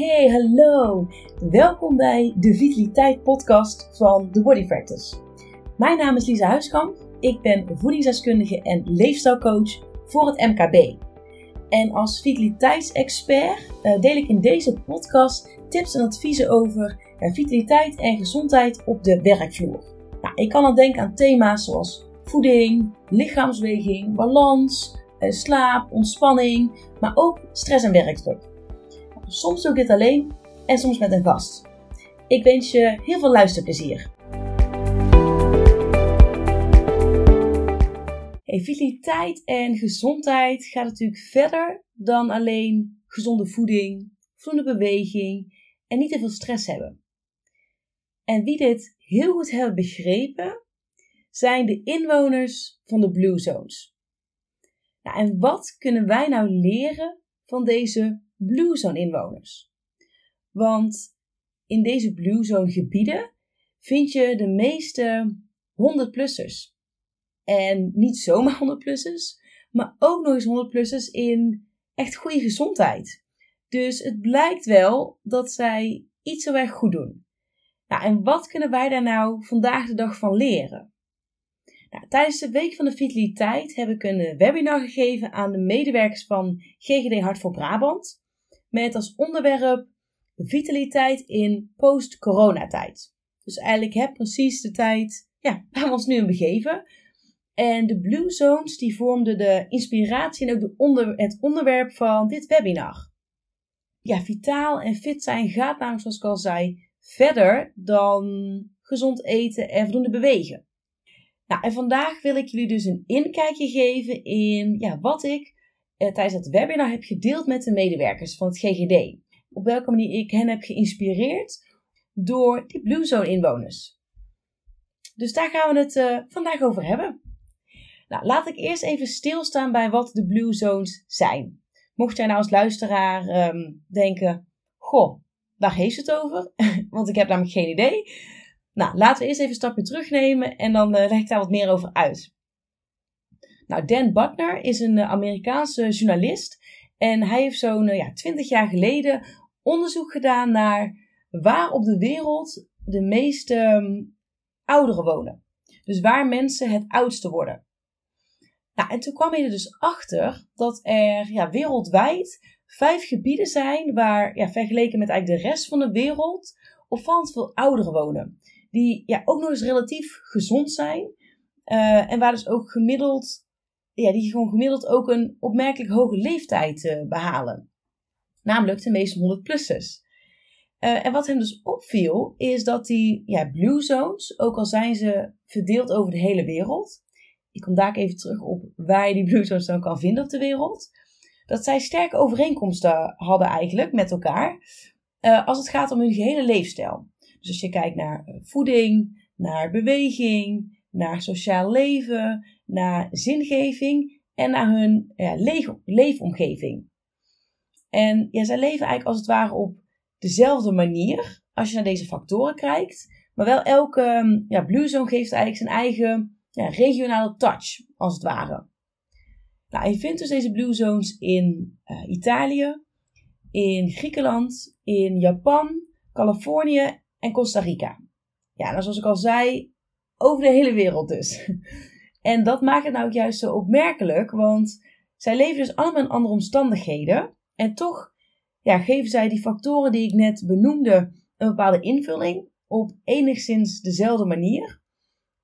Hey, hallo! Welkom bij de Vitaliteit Podcast van The Body Practice. Mijn naam is Lisa Huiskamp. Ik ben voedingsdeskundige en leefstijlcoach voor het MKB. En als vitaliteitsexpert uh, deel ik in deze podcast tips en adviezen over vitaliteit en gezondheid op de werkvloer. Nou, ik kan dan denken aan thema's zoals voeding, lichaamsweging, balans, eh, slaap, ontspanning, maar ook stress en werkdruk. Soms doe ik dit alleen en soms met een gast. Ik wens je heel veel luisterplezier. Hey, en gezondheid gaat natuurlijk verder dan alleen gezonde voeding, gezonde beweging en niet te veel stress hebben. En wie dit heel goed hebben begrepen, zijn de inwoners van de Blue Zones. Nou, en wat kunnen wij nou leren van deze Blue Zone inwoners? Want in deze Blue Zone gebieden vind je de meeste 100-plussers. En niet zomaar 100-plussers, maar ook nog eens 100-plussers in echt goede gezondheid. Dus het blijkt wel dat zij iets heel erg goed doen. Nou, en wat kunnen wij daar nou vandaag de dag van leren? Nou, tijdens de Week van de Vitaliteit heb ik een webinar gegeven aan de medewerkers van GGD Hart voor Brabant. Met als onderwerp vitaliteit in post-coronatijd. Dus eigenlijk heb precies de tijd ja, waar we ons nu in begeven. En de Blue Zones die vormden de inspiratie en ook de onder, het onderwerp van dit webinar. Ja, vitaal en fit zijn gaat namelijk, zoals ik al zei, verder dan gezond eten en voldoende bewegen. Nou, en vandaag wil ik jullie dus een inkijkje geven in ja, wat ik eh, tijdens het webinar heb gedeeld met de medewerkers van het GGD. Op welke manier ik hen heb geïnspireerd door die Blue Zone inwoners. Dus daar gaan we het uh, vandaag over hebben. Nou, laat ik eerst even stilstaan bij wat de Blue Zones zijn. Mocht jij nou als luisteraar um, denken, goh, waar heeft het over? Want ik heb namelijk geen idee. Nou, laten we eerst even een stapje terugnemen en dan uh, leg ik daar wat meer over uit. Nou, Dan Butner is een uh, Amerikaanse journalist en hij heeft zo'n uh, ja, 20 jaar geleden onderzoek gedaan naar waar op de wereld de meeste um, ouderen wonen. Dus waar mensen het oudste worden. Nou, en toen kwam hij er dus achter dat er ja, wereldwijd vijf gebieden zijn waar, ja, vergeleken met eigenlijk de rest van de wereld, opvallend veel ouderen wonen. Die ja, ook nog eens relatief gezond zijn. Uh, en waar dus ook gemiddeld, ja, die gewoon gemiddeld ook een opmerkelijk hoge leeftijd uh, behalen. Namelijk de meeste 100-plussers. Uh, en wat hem dus opviel, is dat die ja, blue zones, ook al zijn ze verdeeld over de hele wereld, ik kom daar even terug op waar je die blue zones dan kan vinden op de wereld, dat zij sterke overeenkomsten hadden eigenlijk met elkaar uh, als het gaat om hun gehele leefstijl. Dus als je kijkt naar eh, voeding, naar beweging, naar sociaal leven, naar zingeving en naar hun ja, leefomgeving. En ja, zij leven eigenlijk als het ware op dezelfde manier als je naar deze factoren kijkt. Maar wel elke ja, blue zone geeft eigenlijk zijn eigen ja, regionale touch, als het ware. Nou, je vindt dus deze blue zones in uh, Italië, in Griekenland, in Japan, Californië en Costa Rica. Ja, nou zoals ik al zei, over de hele wereld dus. En dat maakt het nou juist zo opmerkelijk, want zij leven dus allemaal in andere omstandigheden. En toch ja, geven zij die factoren die ik net benoemde een bepaalde invulling op enigszins dezelfde manier.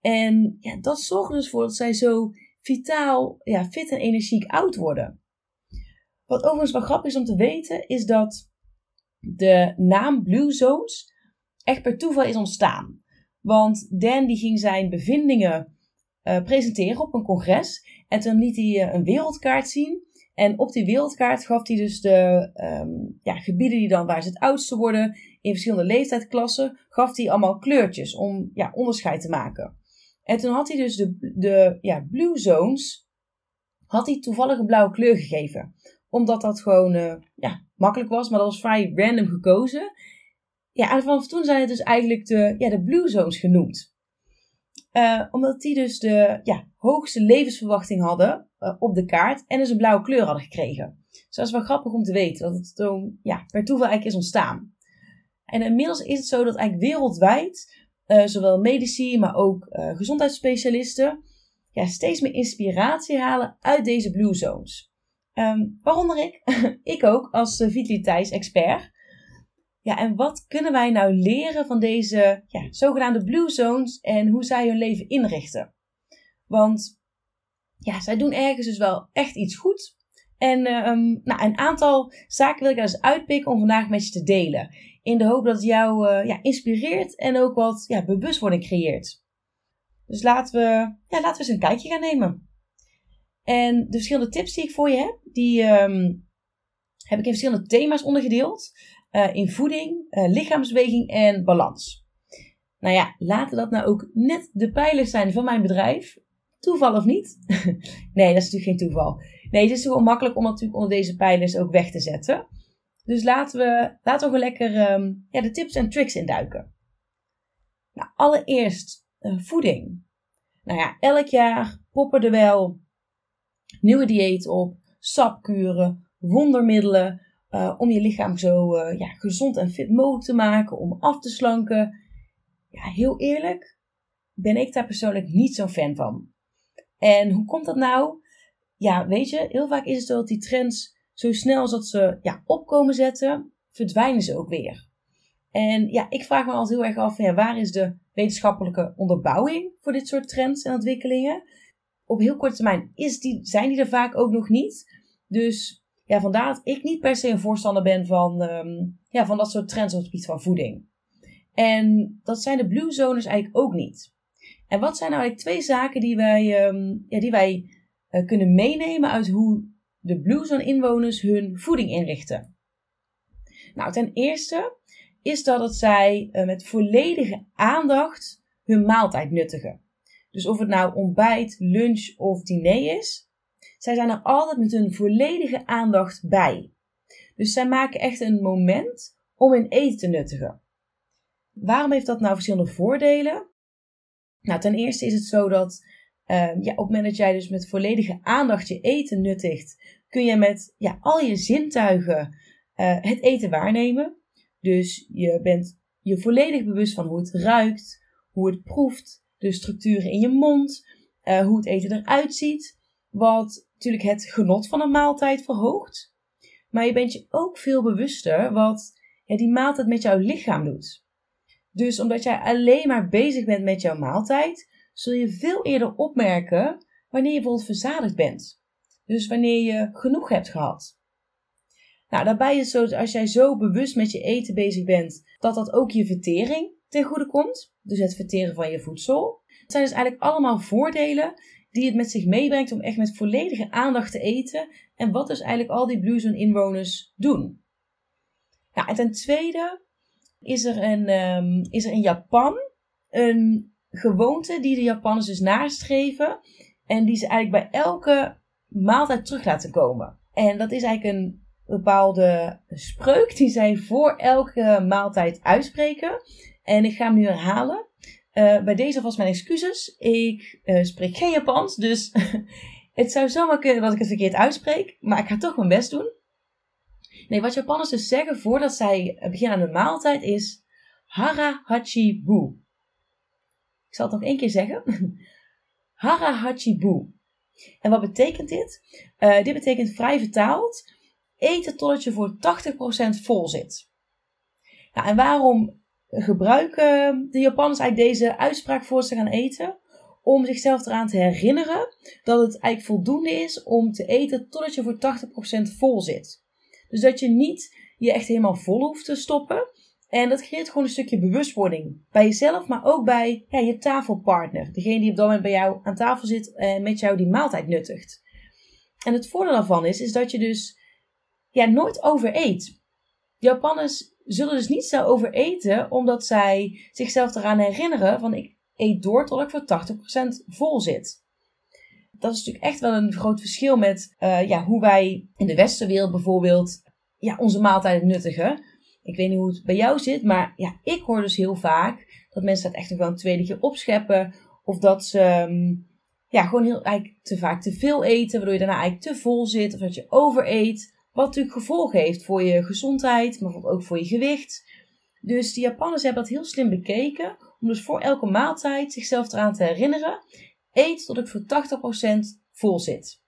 En ja, dat zorgt dus voor dat zij zo vitaal, ja, fit en energiek oud worden. Wat overigens wel grappig is om te weten, is dat de naam Blue Zones echt per toeval is ontstaan. Want Dan die ging zijn bevindingen uh, presenteren op een congres. En toen liet hij uh, een wereldkaart zien. En op die wereldkaart gaf hij dus de um, ja, gebieden die dan waar ze het oudste worden, in verschillende leeftijdsklassen, gaf hij allemaal kleurtjes om ja, onderscheid te maken. En toen had hij dus de, de ja, blue zones, had hij toevallig een blauwe kleur gegeven. Omdat dat gewoon uh, ja, makkelijk was, maar dat was vrij random gekozen. Ja, en vanaf toen zijn het dus eigenlijk de, ja, de blue zones genoemd. Uh, omdat die dus de ja, hoogste levensverwachting hadden uh, op de kaart en dus een blauwe kleur hadden gekregen. Dus Dus dat is wel grappig om te weten, dat het zo ja, per toeval eigenlijk is ontstaan. En inmiddels is het zo dat eigenlijk wereldwijd, uh, zowel medici, maar ook gezondheidsspecialisten, ja, steeds meer inspiratie halen uit deze blue zones. Um, waaronder ik, ik ook als vitaliteitsexpert. Ja, en wat kunnen wij nou leren van deze ja, zogenaamde blue zones en hoe zij hun leven inrichten? Want ja, zij doen ergens dus wel echt iets goed. En um, nou, een aantal zaken wil ik eens uitpikken om vandaag met je te delen. In de hoop dat het jou uh, ja, inspireert en ook wat ja, bewustwording creëert. Dus laten we, ja, laten we eens een kijkje gaan nemen. En de verschillende tips die ik voor je heb, die um, heb ik in verschillende thema's ondergedeeld. Uh, in voeding, uh, lichaamsbeweging en balans. Nou ja, laten dat nou ook net de pijlers zijn van mijn bedrijf. Toeval of niet? nee, dat is natuurlijk geen toeval. Nee, het is gewoon makkelijk om natuurlijk onder deze pijlers ook weg te zetten. Dus laten we, laten we gewoon lekker um, ja, de tips en tricks induiken. Nou, allereerst uh, voeding. Nou ja, elk jaar poppen er wel nieuwe diëten op, sapkuren, wondermiddelen. Uh, om je lichaam zo uh, ja, gezond en fit mogelijk te maken, om af te slanken. Ja, heel eerlijk, ben ik daar persoonlijk niet zo'n fan van. En hoe komt dat nou? Ja, weet je, heel vaak is het zo dat die trends zo snel als dat ze ja, opkomen zetten, verdwijnen ze ook weer. En ja, ik vraag me altijd heel erg af, ja, waar is de wetenschappelijke onderbouwing voor dit soort trends en ontwikkelingen? Op heel korte termijn is die, zijn die er vaak ook nog niet. Dus ja, vandaar dat ik niet per se een voorstander ben van, um, ja, van dat soort trends op het gebied van voeding. En dat zijn de blue zones eigenlijk ook niet. En wat zijn nou eigenlijk twee zaken die wij, um, ja, die wij uh, kunnen meenemen uit hoe de Blue Zone inwoners hun voeding inrichten? Nou, ten eerste is dat het zij uh, met volledige aandacht hun maaltijd nuttigen. Dus of het nou ontbijt, lunch of diner is, zij zijn er altijd met hun volledige aandacht bij. Dus zij maken echt een moment om hun eten te nuttigen. Waarom heeft dat nou verschillende voordelen? Nou, ten eerste is het zo dat uh, ja, op het moment dat jij dus met volledige aandacht je eten nuttigt, kun je met ja, al je zintuigen uh, het eten waarnemen. Dus je bent je volledig bewust van hoe het ruikt, hoe het proeft, de structuren in je mond, uh, hoe het eten eruit ziet. Wat natuurlijk het genot van een maaltijd verhoogt. Maar je bent je ook veel bewuster wat ja, die maaltijd met jouw lichaam doet. Dus omdat jij alleen maar bezig bent met jouw maaltijd, zul je veel eerder opmerken wanneer je bijvoorbeeld verzadigd bent. Dus wanneer je genoeg hebt gehad. Nou, daarbij is het zo als jij zo bewust met je eten bezig bent, dat dat ook je vertering ten goede komt. Dus het verteren van je voedsel. Het zijn dus eigenlijk allemaal voordelen die het met zich meebrengt om echt met volledige aandacht te eten. En wat dus eigenlijk al die Blue Zone inwoners doen. En ten tweede is er, een, um, is er in Japan een gewoonte die de Japanners dus nastreven. En die ze eigenlijk bij elke maaltijd terug laten komen. En dat is eigenlijk een bepaalde spreuk die zij voor elke maaltijd uitspreken. En ik ga hem nu herhalen. Uh, bij deze vast mijn excuses. Ik uh, spreek geen Japans, dus het zou zomaar kunnen dat ik het verkeerd uitspreek. Maar ik ga toch mijn best doen. Nee, wat Japanners dus zeggen voordat zij beginnen aan de maaltijd is Hara Hachi Bu. Ik zal het nog één keer zeggen. Hara Hachi Bu. En wat betekent dit? Uh, dit betekent vrij vertaald eten totdat je voor 80% vol zit. Nou, en waarom gebruiken de Japanners eigenlijk deze uitspraak voor ze gaan eten? Om zichzelf eraan te herinneren dat het eigenlijk voldoende is om te eten totdat je voor 80% vol zit. Dus dat je niet je echt helemaal vol hoeft te stoppen. En dat creëert gewoon een stukje bewustwording. Bij jezelf, maar ook bij ja, je tafelpartner. Degene die op dat moment bij jou aan tafel zit en met jou die maaltijd nuttigt. En het voordeel daarvan is, is dat je dus ja, nooit overeet. Japanners zullen dus niet zo overeten, omdat zij zichzelf eraan herinneren van ik eet door tot ik voor 80% vol zit. Dat is natuurlijk echt wel een groot verschil met uh, ja, hoe wij in de westenwereld bijvoorbeeld ja, onze maaltijden nuttigen. Ik weet niet hoe het bij jou zit, maar ja, ik hoor dus heel vaak dat mensen dat echt nog wel een tweede keer opscheppen. Of dat ze um, ja, gewoon heel, eigenlijk te vaak te veel eten, waardoor je daarna eigenlijk te vol zit. Of dat je overeet, Wat natuurlijk gevolgen heeft voor je gezondheid, maar ook voor je gewicht. Dus de Japanners hebben dat heel slim bekeken. Om dus voor elke maaltijd zichzelf eraan te herinneren. Eet tot ik voor 80% vol zit.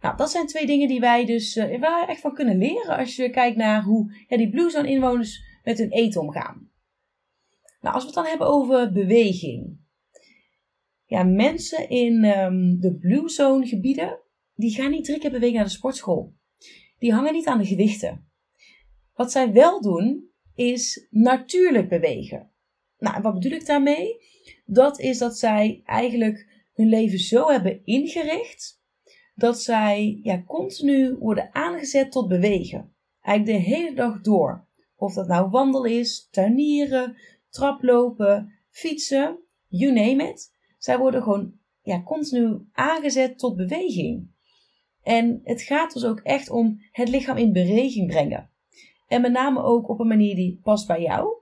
Nou, dat zijn twee dingen die wij dus uh, waar echt van kunnen leren als je kijkt naar hoe ja, die Blue Zone inwoners met hun eten omgaan. Nou, als we het dan hebben over beweging. Ja, mensen in um, de Blue Zone gebieden, die gaan niet drie keer per naar de sportschool. Die hangen niet aan de gewichten. Wat zij wel doen, is natuurlijk bewegen. Nou, wat bedoel ik daarmee? Dat is dat zij eigenlijk hun leven zo hebben ingericht dat zij ja, continu worden aangezet tot bewegen. Eigenlijk de hele dag door. Of dat nou wandelen is, tuinieren, traplopen, fietsen, you name it. Zij worden gewoon ja, continu aangezet tot beweging. En het gaat dus ook echt om het lichaam in beweging brengen. En met name ook op een manier die past bij jou.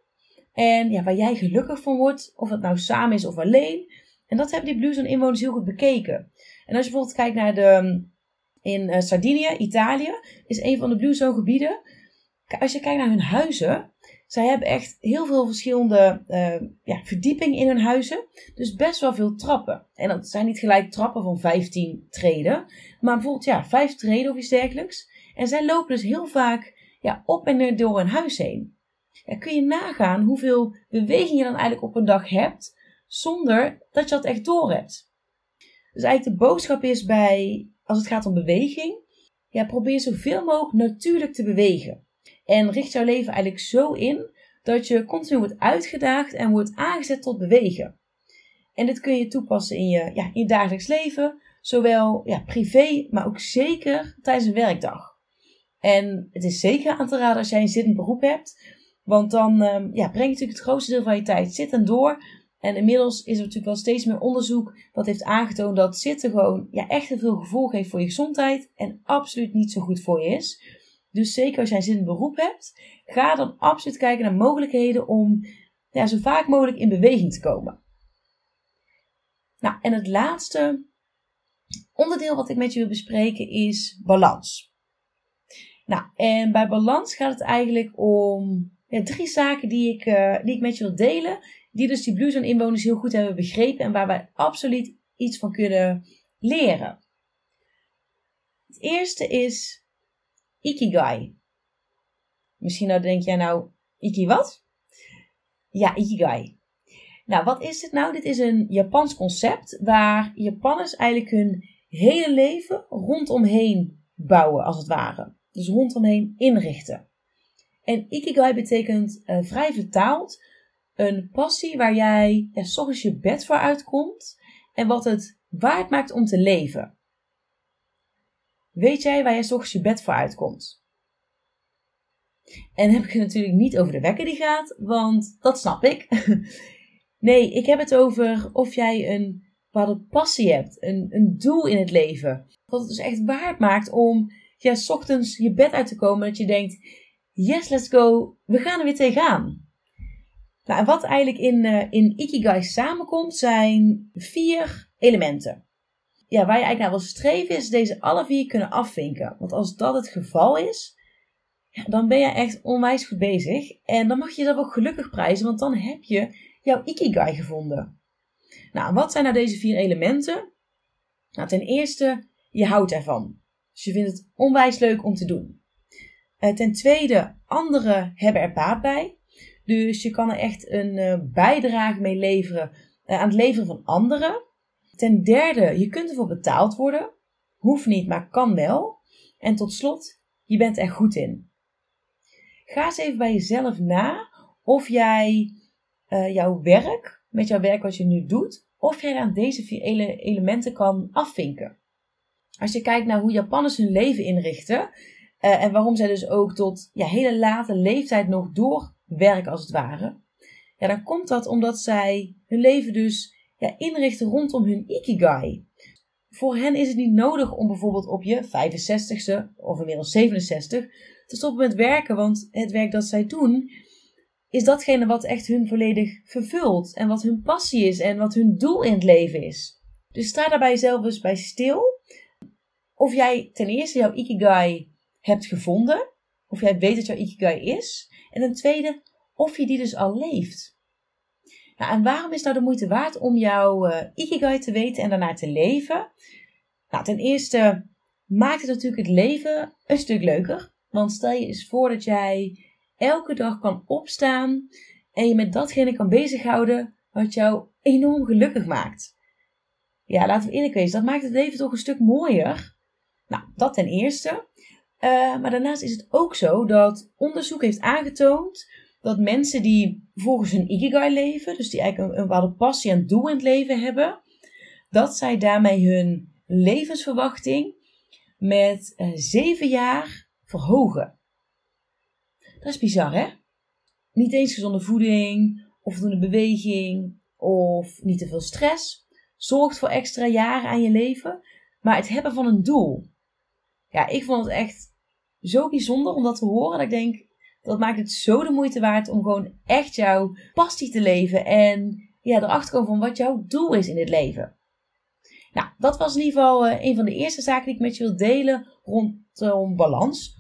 En ja, waar jij gelukkig van wordt, of het nou samen is of alleen. En dat hebben die Blue Zone inwoners heel goed bekeken. En als je bijvoorbeeld kijkt naar de, in uh, Sardinië, Italië, is een van de Blue Zone gebieden. Als je kijkt naar hun huizen, zij hebben echt heel veel verschillende uh, ja, verdiepingen in hun huizen. Dus best wel veel trappen. En dat zijn niet gelijk trappen van 15 treden. Maar bijvoorbeeld ja, 5 treden of iets dergelijks. En zij lopen dus heel vaak ja, op en door een huis heen. Ja, kun je nagaan hoeveel beweging je dan eigenlijk op een dag hebt. Zonder dat je dat echt door hebt. Dus eigenlijk de boodschap is bij, als het gaat om beweging, ja, probeer zoveel mogelijk natuurlijk te bewegen. En richt jouw leven eigenlijk zo in dat je continu wordt uitgedaagd en wordt aangezet tot bewegen. En dit kun je toepassen in je, ja, in je dagelijks leven, zowel ja, privé, maar ook zeker tijdens een werkdag. En het is zeker aan te raden als jij een zittend beroep hebt, want dan um, ja, breng je natuurlijk het grootste deel van je tijd zittend door en inmiddels is er natuurlijk wel steeds meer onderzoek wat heeft aangetoond dat zitten gewoon ja, echt heel veel gevolgen heeft voor je gezondheid en absoluut niet zo goed voor je is. Dus zeker als jij zin in beroep hebt, ga dan absoluut kijken naar mogelijkheden om ja, zo vaak mogelijk in beweging te komen. Nou, en het laatste onderdeel wat ik met je wil bespreken is balans. Nou, en bij balans gaat het eigenlijk om drie zaken die ik, uh, die ik met je wil delen die dus die Blue Zone inwoners heel goed hebben begrepen en waar wij absoluut iets van kunnen leren. Het eerste is Ikigai. Misschien nou denk jij nou, Iki wat? Ja, Ikigai. Nou, wat is dit nou? Dit is een Japans concept waar Japanners eigenlijk hun hele leven rondomheen bouwen, als het ware. Dus rondomheen inrichten. En Ikigai betekent uh, vrij vertaald een passie waar jij ja, s ochtends je bed voor uitkomt en wat het waard maakt om te leven. Weet jij waar jij s ochtends je bed voor uitkomt? En heb ik het natuurlijk niet over de wekker die gaat, want dat snap ik. Nee, ik heb het over of jij een bepaalde passie hebt, een, een doel in het leven. Wat het dus echt waard maakt om ja, s ochtends je bed uit te komen. Dat je denkt, yes, let's go, we gaan er weer tegenaan. Nou, en wat eigenlijk in, uh, in Ikigai samenkomt, zijn vier elementen. Ja, waar je eigenlijk naar wil streven, is deze alle vier kunnen afvinken. Want als dat het geval is, dan ben je echt onwijs goed bezig. En dan mag je jezelf ook gelukkig prijzen, want dan heb je jouw Ikigai gevonden. Nou, wat zijn nou deze vier elementen? Nou, ten eerste, je houdt ervan. Dus je vindt het onwijs leuk om te doen. Uh, ten tweede, anderen hebben er baat bij. Dus je kan er echt een uh, bijdrage mee leveren uh, aan het leveren van anderen. Ten derde, je kunt ervoor betaald worden. Hoeft niet, maar kan wel. En tot slot, je bent er goed in. Ga eens even bij jezelf na of jij uh, jouw werk, met jouw werk wat je nu doet, of jij aan deze vier ele elementen kan afvinken. Als je kijkt naar hoe Japanners hun leven inrichten en waarom zij dus ook tot ja, hele late leeftijd nog door werk als het ware. Ja, dan komt dat omdat zij hun leven dus ja, inrichten rondom hun ikigai. Voor hen is het niet nodig om bijvoorbeeld op je 65ste of inmiddels 67 te stoppen met werken, want het werk dat zij doen is datgene wat echt hun volledig vervult en wat hun passie is en wat hun doel in het leven is. Dus sta daar bij jezelf eens bij stil. Of jij ten eerste jouw ikigai hebt gevonden, of jij weet dat jouw Ikigai is. En ten tweede, of je die dus al leeft. Nou, en waarom is nou de moeite waard om jouw uh, Ikigai te weten en daarna te leven? Nou, ten eerste maakt het natuurlijk het leven een stuk leuker. Want stel je eens voor dat jij elke dag kan opstaan en je met datgene kan bezighouden wat jou enorm gelukkig maakt. Ja, laten we eerlijk wezen, dat maakt het leven toch een stuk mooier. Nou, dat ten eerste. Uh, maar daarnaast is het ook zo dat onderzoek heeft aangetoond dat mensen die volgens hun ikigai leven, dus die eigenlijk een, een bepaalde passie en doel in het leven hebben, dat zij daarmee hun levensverwachting met uh, zeven jaar verhogen. Dat is bizar, hè? Niet eens gezonde voeding, of voldoende beweging, of niet te veel stress zorgt voor extra jaren aan je leven, maar het hebben van een doel. Ja, ik vond het echt zo bijzonder om dat te horen. Dat ik denk, dat maakt het zo de moeite waard om gewoon echt jouw passie te leven. En ja, erachter komen van wat jouw doel is in het leven. Nou, dat was in ieder geval uh, een van de eerste zaken die ik met je wil delen rondom balans.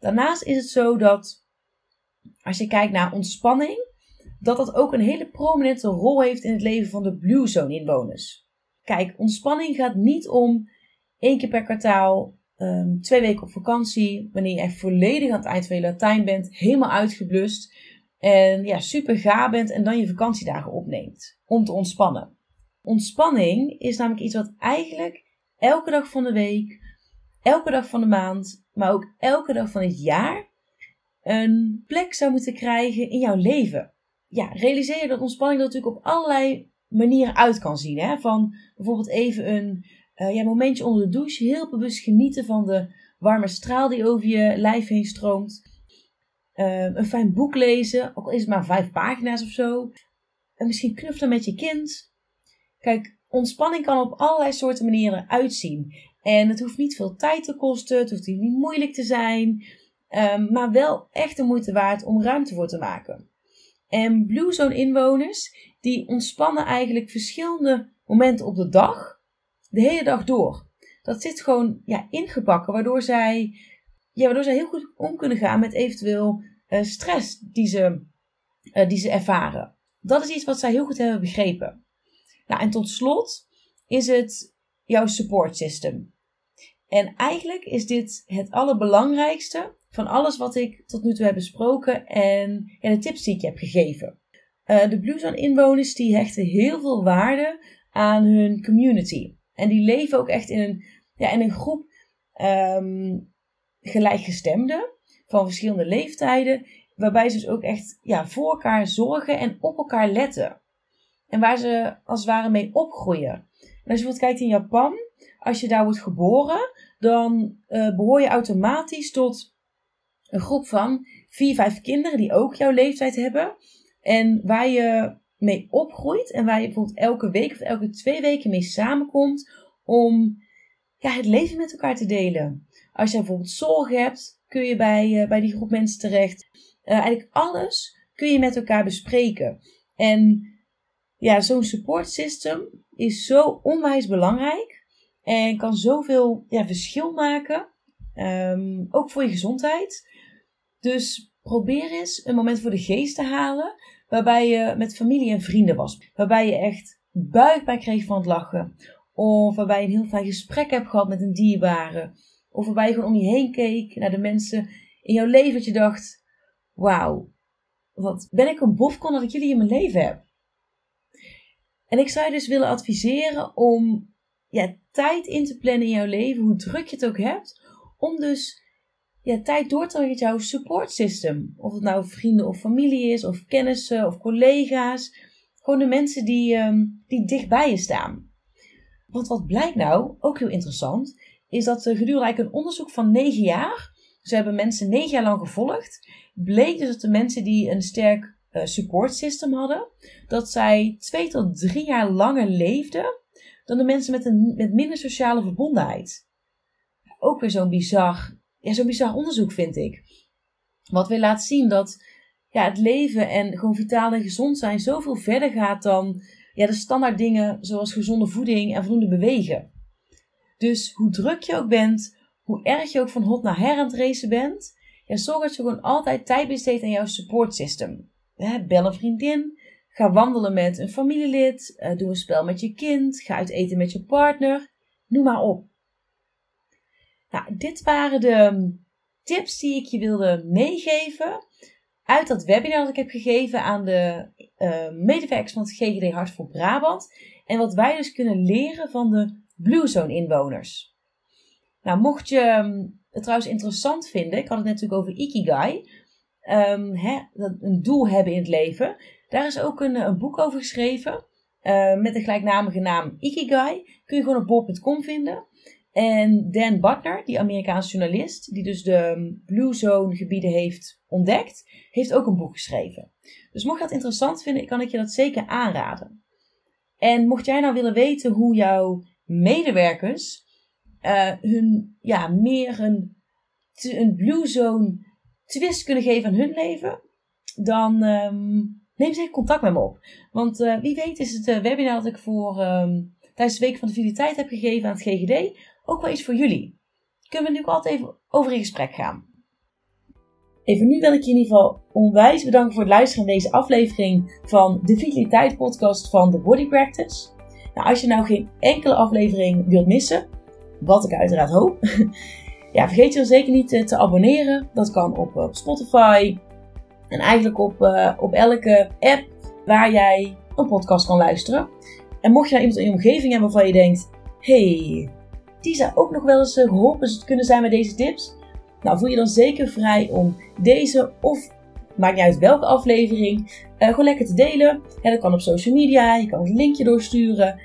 Daarnaast is het zo dat als je kijkt naar ontspanning, dat dat ook een hele prominente rol heeft in het leven van de Blue Zone inwoners. Kijk, ontspanning gaat niet om één keer per kwartaal um, twee weken op vakantie, wanneer je echt volledig aan het eind van je Latijn bent, helemaal uitgeblust en ja, super gaar bent en dan je vakantiedagen opneemt om te ontspannen. Ontspanning is namelijk iets wat eigenlijk elke dag van de week, elke dag van de maand, maar ook elke dag van het jaar een plek zou moeten krijgen in jouw leven. Ja, realiseer je dat ontspanning er natuurlijk op allerlei manieren uit kan zien. Hè? Van bijvoorbeeld even een uh, ja, momentje onder de douche. Heel bewust genieten van de warme straal die over je lijf heen stroomt. Uh, een fijn boek lezen, ook al is het maar vijf pagina's of zo. En misschien knuffelen met je kind. Kijk, ontspanning kan op allerlei soorten manieren uitzien. En het hoeft niet veel tijd te kosten, het hoeft niet moeilijk te zijn. Um, maar wel echt de moeite waard om ruimte voor te maken. En Blue Zone inwoners, die ontspannen eigenlijk verschillende momenten op de dag de hele dag door. Dat zit gewoon ja, ingebakken, waardoor zij, ja, waardoor zij heel goed om kunnen gaan met eventueel uh, stress die ze, uh, die ze ervaren. Dat is iets wat zij heel goed hebben begrepen. Nou, en tot slot is het jouw support system. En eigenlijk is dit het allerbelangrijkste van alles wat ik tot nu toe heb besproken en ja, de tips die ik heb gegeven. Uh, de Blue Zone inwoners die hechten heel veel waarde aan hun community. En die leven ook echt in een, ja, in een groep um, gelijkgestemden van verschillende leeftijden. Waarbij ze dus ook echt ja, voor elkaar zorgen en op elkaar letten. En waar ze als het ware mee opgroeien. En als je bijvoorbeeld kijkt in Japan, als je daar wordt geboren, dan uh, behoor je automatisch tot een groep van vier, vijf kinderen die ook jouw leeftijd hebben. En waar je mee opgroeit en waar je bijvoorbeeld elke week of elke twee weken mee samenkomt om ja, het leven met elkaar te delen. Als je bijvoorbeeld zorg hebt, kun je bij, uh, bij die groep mensen terecht. Uh, eigenlijk alles kun je met elkaar bespreken. En ja, zo'n support system is zo onwijs belangrijk en kan zoveel ja, verschil maken, um, ook voor je gezondheid. Dus probeer eens een moment voor de geest te halen waarbij je met familie en vrienden was. Waarbij je echt buikpijn kreeg van het lachen. Of waarbij je een heel fijn gesprek hebt gehad met een dierbare. Of waarbij je gewoon om je heen keek naar de mensen in jouw leven. Dat je dacht, wauw, wat ben ik een bofkon dat ik jullie in mijn leven heb. En ik zou je dus willen adviseren om ja, tijd in te plannen in jouw leven, hoe druk je het ook hebt. Om dus ja, tijd door te met jouw support system. Of het nou vrienden of familie is, of kennissen of collega's. Gewoon de mensen die, um, die dicht bij je staan. Want wat blijkt nou, ook heel interessant, is dat gedurende een onderzoek van 9 jaar, ze hebben mensen 9 jaar lang gevolgd, bleek dus dat de mensen die een sterk uh, support system hadden, dat zij 2 tot 3 jaar langer leefden dan de mensen met, een, met minder sociale verbondenheid. Ook weer zo'n bizar ja, zo'n bizar onderzoek vind ik. Wat weer laat zien dat ja, het leven en gewoon vitaal en gezond zijn zoveel verder gaat dan ja, de standaard dingen zoals gezonde voeding en voldoende bewegen. Dus hoe druk je ook bent, hoe erg je ook van hot naar her aan het racen bent, ja, zorg dat je gewoon altijd tijd besteedt aan jouw support system. bel een vriendin, ga wandelen met een familielid, uh, doe een spel met je kind, ga uit eten met je partner, noem maar op. Nou, dit waren de tips die ik je wilde meegeven uit dat webinar dat ik heb gegeven aan de uh, medewerkers van het GGD Hart voor Brabant. En wat wij dus kunnen leren van de Blue Zone inwoners. Nou, mocht je ehm, het trouwens interessant vinden, ik had het natuurlijk over Ikigai, een doel hebben in het leven. Daar is ook een, boek over geschreven met de gelijknamige naam Ikigai. Kun je gewoon op bol.com vinden. En Dan Butler, die Amerikaanse journalist, die dus de ehm, Blue Zone gebieden heeft ontdekt, heeft ook een boek geschreven. Dus mocht je dat interessant vinden, kan ik je dat zeker aanraden. En mocht jij nou willen weten hoe jouw medewerkers uh, hun ja, meer een, een Blue Zone twist kunnen geven aan hun leven, dan um, neem zeker contact met me op. Want uh, wie weet is het uh, webinar dat ik voor um, tijdens de Week van de Vitaliteit heb gegeven aan het GGD ook wel iets voor jullie. Kunnen we nu altijd even over in gesprek gaan. Even nu wil ik je in ieder geval onwijs bedanken voor het luisteren naar deze aflevering van de Vitaliteit podcast van The Body Practice. Nou, als je nou geen enkele aflevering wilt missen, wat ik uiteraard hoop, ja, vergeet je dan zeker niet te, te abonneren. Dat kan op, op, Spotify en eigenlijk op, uh, op elke app waar jij een podcast kan luisteren. En mocht je nou iemand in je omgeving hebben waarvan je denkt, hey, die zou ook nog wel eens eh, geholpen kunnen zijn met deze tips. Nou, voel je dan zeker vrij om deze of maakt niet uit welke aflevering, uh, gewoon lekker te delen. Dat kan op social media, je kan het linkje doorsturen.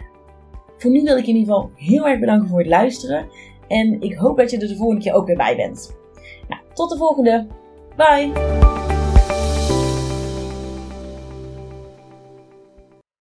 Voor nu wil ik je in ieder geval heel erg bedanken voor het luisteren. En ik hoop dat je er de volgende keer ook weer bij bent. Nou, tot de volgende. Bye!